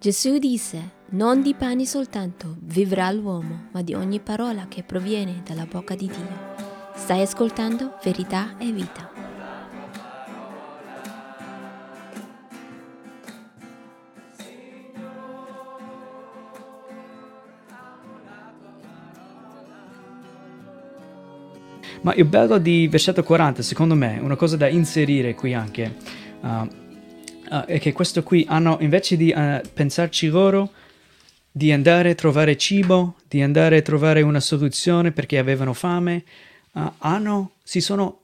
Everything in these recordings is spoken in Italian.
Gesù disse, non di pani soltanto vivrà l'uomo, ma di ogni parola che proviene dalla bocca di Dio. Stai ascoltando verità e vita. Ma il bello di versetto 40, secondo me, una cosa da inserire qui anche, uh, uh, è che questo qui hanno, invece di uh, pensarci loro, di andare a trovare cibo, di andare a trovare una soluzione perché avevano fame, hanno, si sono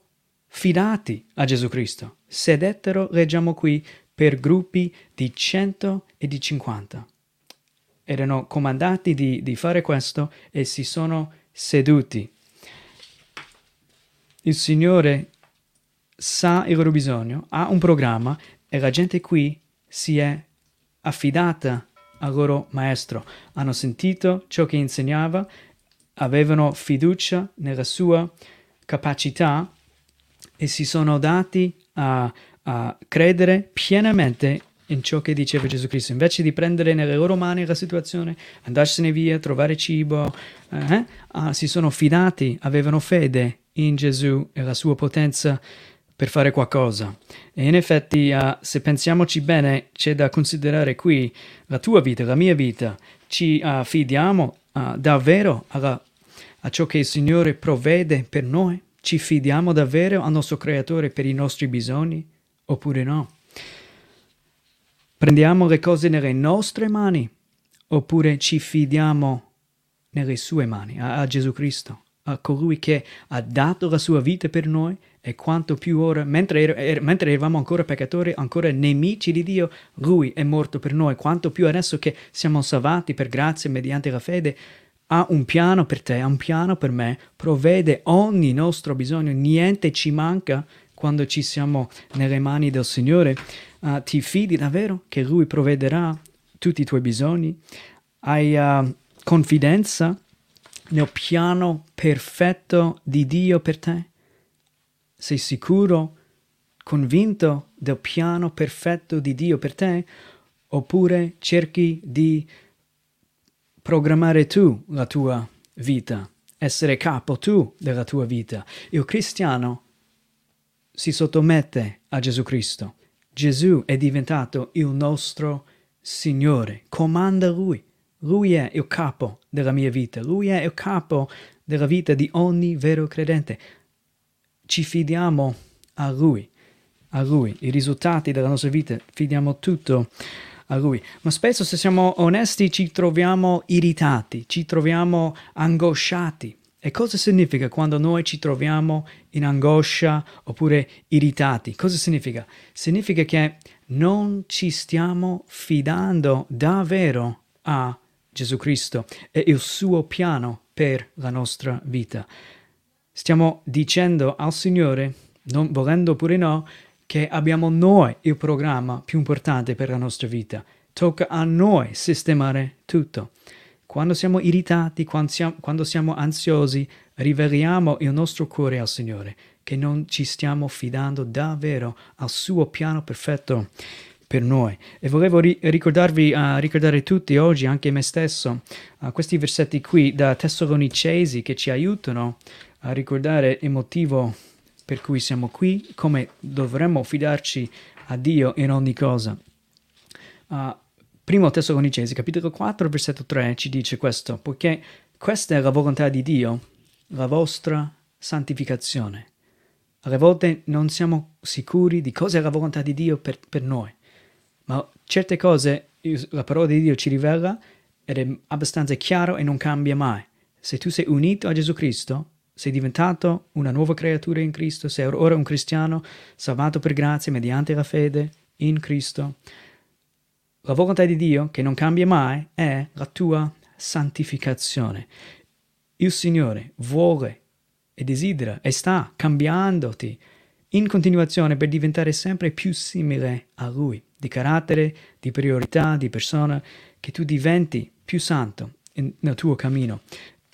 fidati a Gesù Cristo. Sedettero, leggiamo qui, per gruppi di 100 e di 50. Erano comandati di, di fare questo e si sono seduti il Signore sa il loro bisogno, ha un programma e la gente qui si è affidata al loro maestro. Hanno sentito ciò che insegnava, avevano fiducia nella sua capacità e si sono dati a, a credere pienamente in ciò che diceva Gesù Cristo. Invece di prendere nelle loro mani la situazione, andarsene via, trovare cibo, eh, ah, si sono fidati, avevano fede in Gesù e la sua potenza per fare qualcosa. E in effetti, uh, se pensiamoci bene, c'è da considerare qui la tua vita, la mia vita. Ci uh, fidiamo uh, davvero alla, a ciò che il Signore provvede per noi? Ci fidiamo davvero al nostro Creatore per i nostri bisogni? Oppure no? Prendiamo le cose nelle nostre mani? Oppure ci fidiamo nelle sue mani, a, a Gesù Cristo? a colui che ha dato la sua vita per noi e quanto più ora, mentre, er, er, mentre, eravamo ancora peccatori, ancora nemici di Dio, lui è morto per noi, quanto più adesso che siamo salvati per grazia mediante la fede, ha un piano per te, ha un piano per me, provvede ogni nostro bisogno, niente ci manca quando ci siamo nelle mani del Signore. Uh, ti fidi davvero che Lui provvederà tutti i tuoi bisogni? Hai uh, confidenza nel piano perfetto di Dio per te? Sei sicuro, convinto del piano perfetto di Dio per te? Oppure cerchi di programmare tu la tua vita, essere capo tu della tua vita? Il cristiano si sottomette a Gesù Cristo. Gesù è diventato il nostro Signore, comanda Lui. Lui è il capo della mia vita, Lui è il capo della vita di ogni vero credente. Ci fidiamo a Lui, a Lui, i risultati della nostra vita, fidiamo tutto a Lui. Ma spesso, se siamo onesti, ci troviamo irritati, ci troviamo angosciati. E cosa significa quando noi ci troviamo in angoscia oppure irritati? Cosa significa? Significa che non ci stiamo fidando davvero a. Gesù Cristo e il suo piano per la nostra vita. Stiamo dicendo al Signore, non volendo oppure no, che abbiamo noi il programma più importante per la nostra vita. Tocca a noi sistemare tutto. Quando siamo irritati, quando siamo, quando siamo ansiosi, riveliamo il nostro cuore al Signore, che non ci stiamo fidando davvero al suo piano perfetto per noi. E volevo ri- ricordarvi, uh, ricordare tutti oggi, anche me stesso, uh, questi versetti qui da Tessalonicesi che ci aiutano a ricordare il motivo per cui siamo qui, come dovremmo fidarci a Dio in ogni cosa. Uh, primo Tessalonicesi, capitolo 4, versetto 3, ci dice questo, poiché questa è la volontà di Dio, la vostra santificazione. Alle volte non siamo sicuri di cosa è la volontà di Dio per, per noi ma certe cose la parola di Dio ci rivela ed è abbastanza chiaro e non cambia mai. Se tu sei unito a Gesù Cristo, sei diventato una nuova creatura in Cristo, sei ora un cristiano salvato per grazia mediante la fede in Cristo. La volontà di Dio, che non cambia mai, è la tua santificazione. Il Signore vuole e desidera e sta cambiandoti in continuazione per diventare sempre più simile a Lui di carattere, di priorità, di persona, che tu diventi più santo in, nel tuo cammino.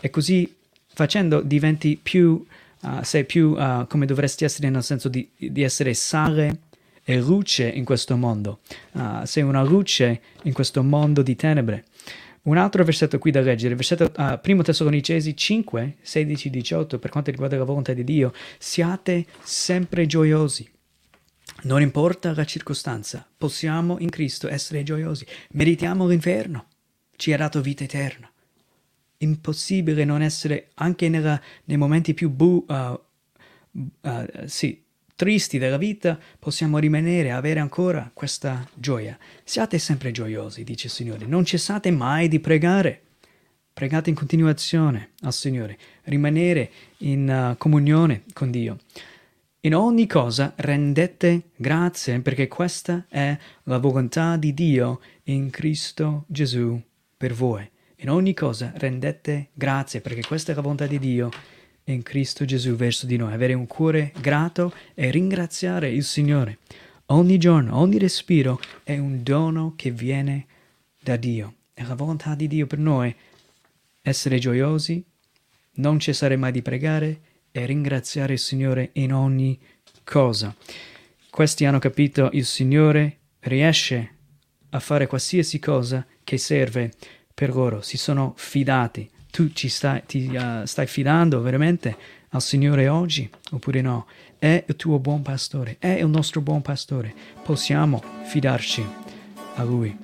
E così facendo diventi più, uh, sei più uh, come dovresti essere nel senso di, di essere sale è luce in questo mondo, uh, sei una luce in questo mondo di tenebre. Un altro versetto qui da leggere, versetto uh, 1 Tessalonicesi 5, 16, 18, per quanto riguarda la volontà di Dio, siate sempre gioiosi. Non importa la circostanza, possiamo in Cristo essere gioiosi, meritiamo l'inferno, ci ha dato vita eterna. Impossibile non essere, anche nella, nei momenti più bu, uh, uh, sì, tristi della vita, possiamo rimanere, avere ancora questa gioia. Siate sempre gioiosi, dice il Signore, non cessate mai di pregare. Pregate in continuazione al Signore, rimanere in uh, comunione con Dio. In ogni cosa rendete grazie perché questa è la volontà di Dio in Cristo Gesù per voi. In ogni cosa rendete grazie perché questa è la volontà di Dio in Cristo Gesù verso di noi. Avere un cuore grato e ringraziare il Signore. Ogni giorno, ogni respiro è un dono che viene da Dio. È la volontà di Dio per noi essere gioiosi, non cessare mai di pregare e ringraziare il Signore in ogni cosa. Questi hanno capito il Signore riesce a fare qualsiasi cosa che serve per loro, si sono fidati. Tu ci stai, ti uh, stai fidando veramente al Signore oggi oppure no? È il tuo buon pastore, è il nostro buon pastore. Possiamo fidarci a Lui.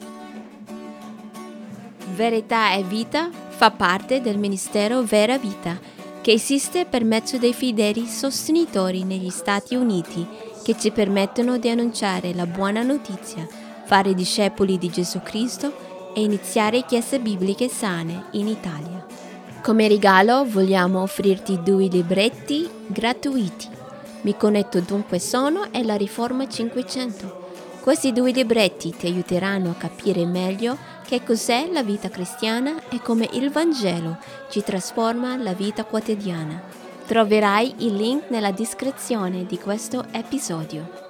Verità e vita fa parte del ministero Vera Vita che esiste per mezzo dei fedeli sostenitori negli Stati Uniti che ci permettono di annunciare la buona notizia, fare discepoli di Gesù Cristo e iniziare chiese bibliche sane in Italia. Come regalo vogliamo offrirti due libretti gratuiti. Mi connetto dunque sono e la Riforma 500. Questi due libretti ti aiuteranno a capire meglio che cos'è la vita cristiana e come il Vangelo ci trasforma la vita quotidiana. Troverai il link nella descrizione di questo episodio.